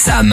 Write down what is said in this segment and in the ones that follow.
Sam.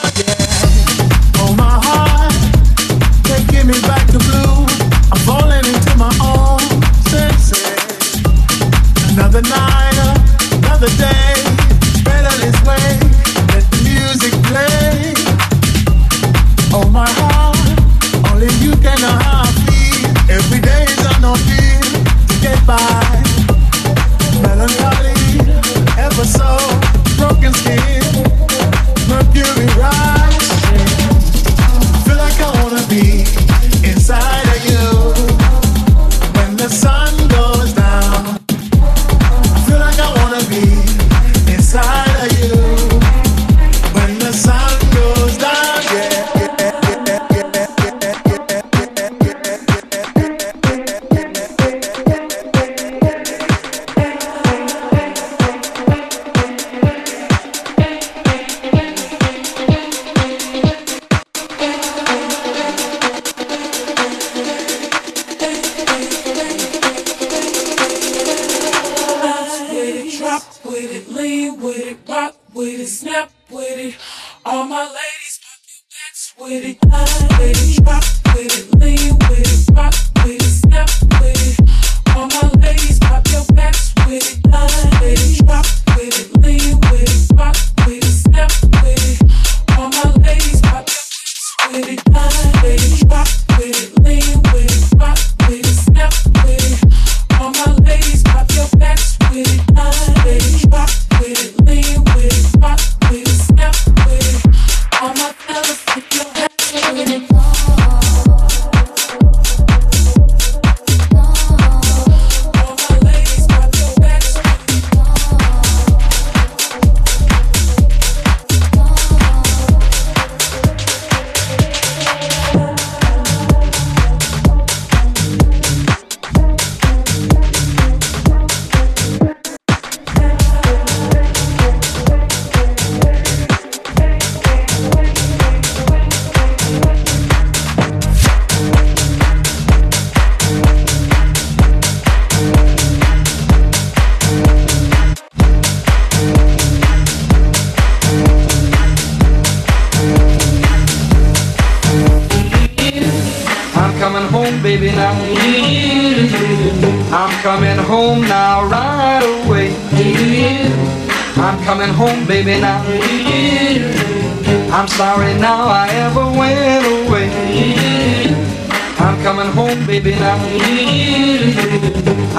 another night, another day. Better this way, let the music play. Oh my heart, only you can. Every day is to get by. Melancholy, ever so broken skin.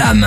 Sam.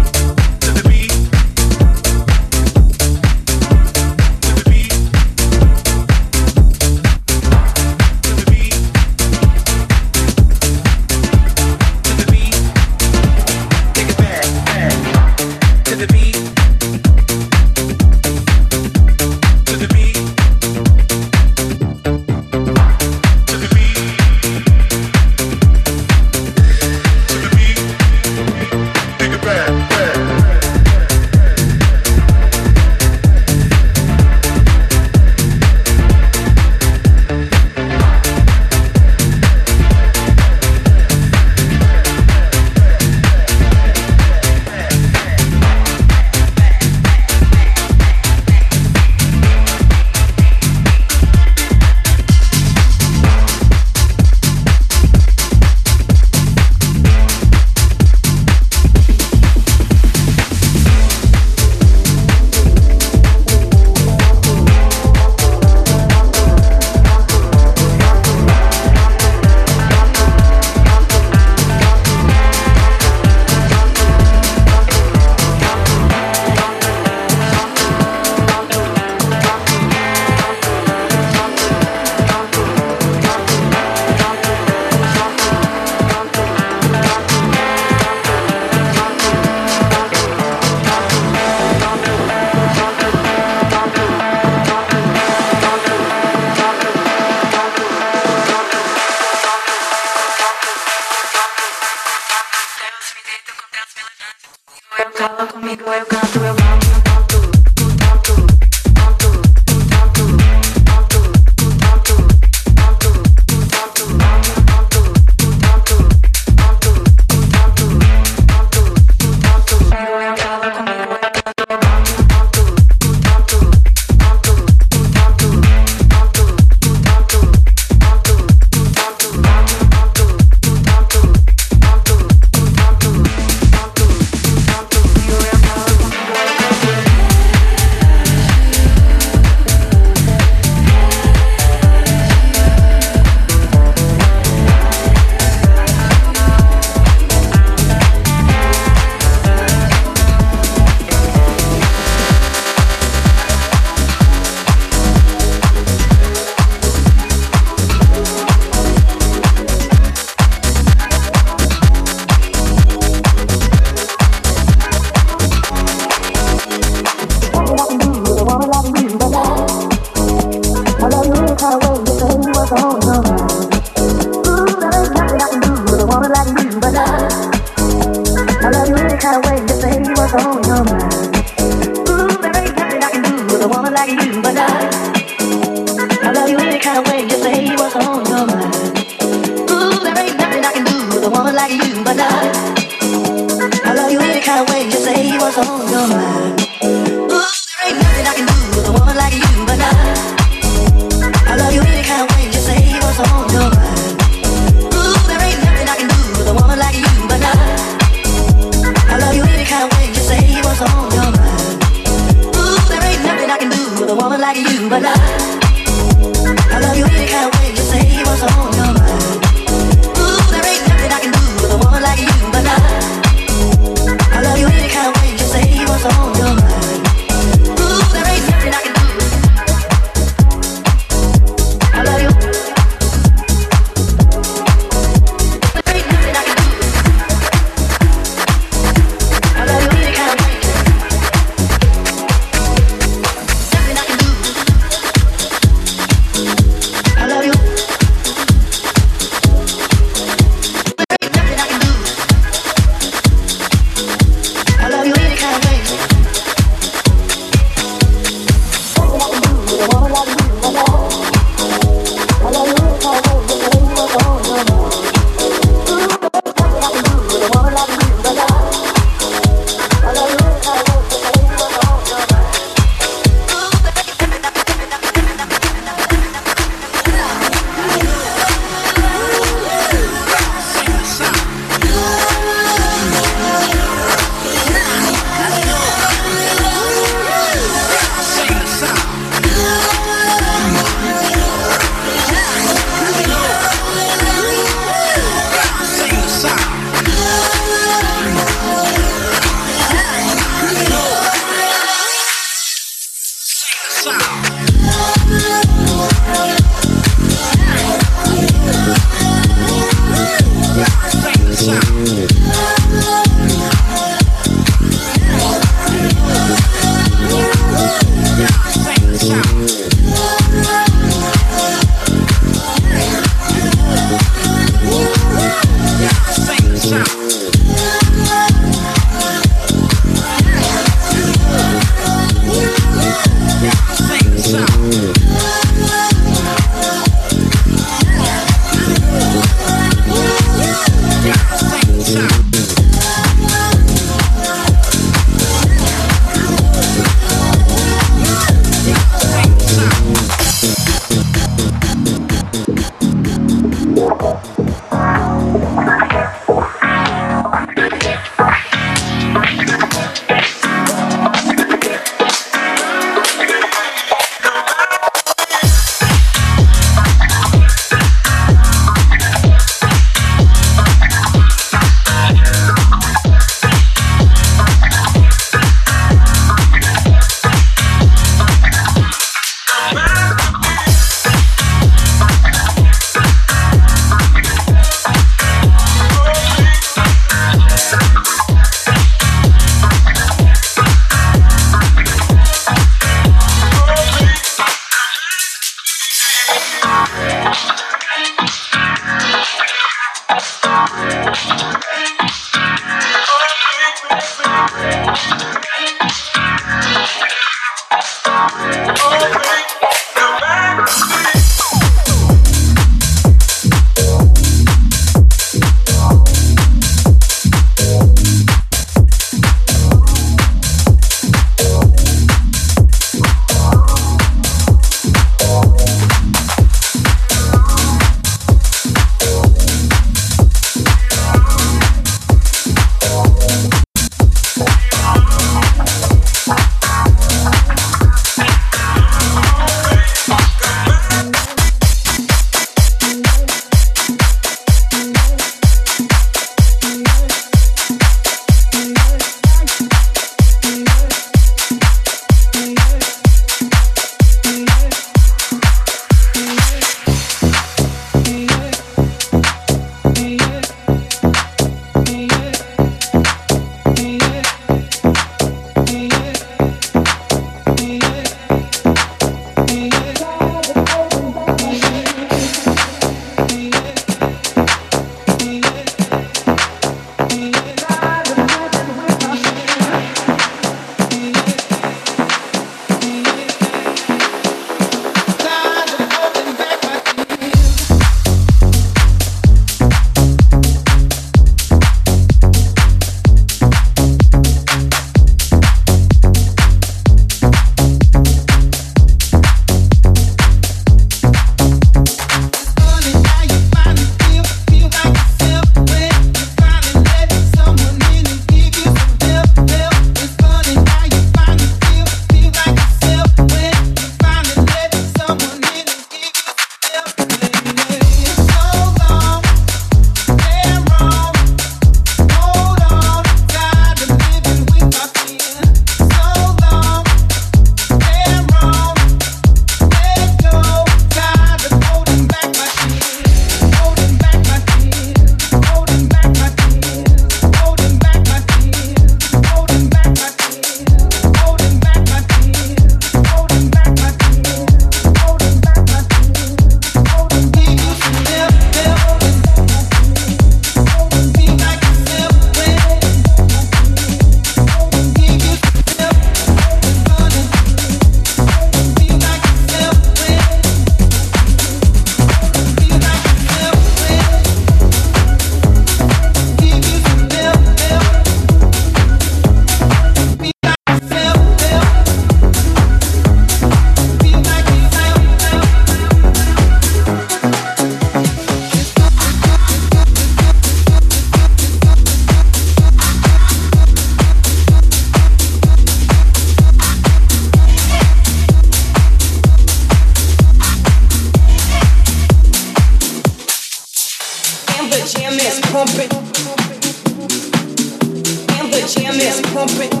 Dance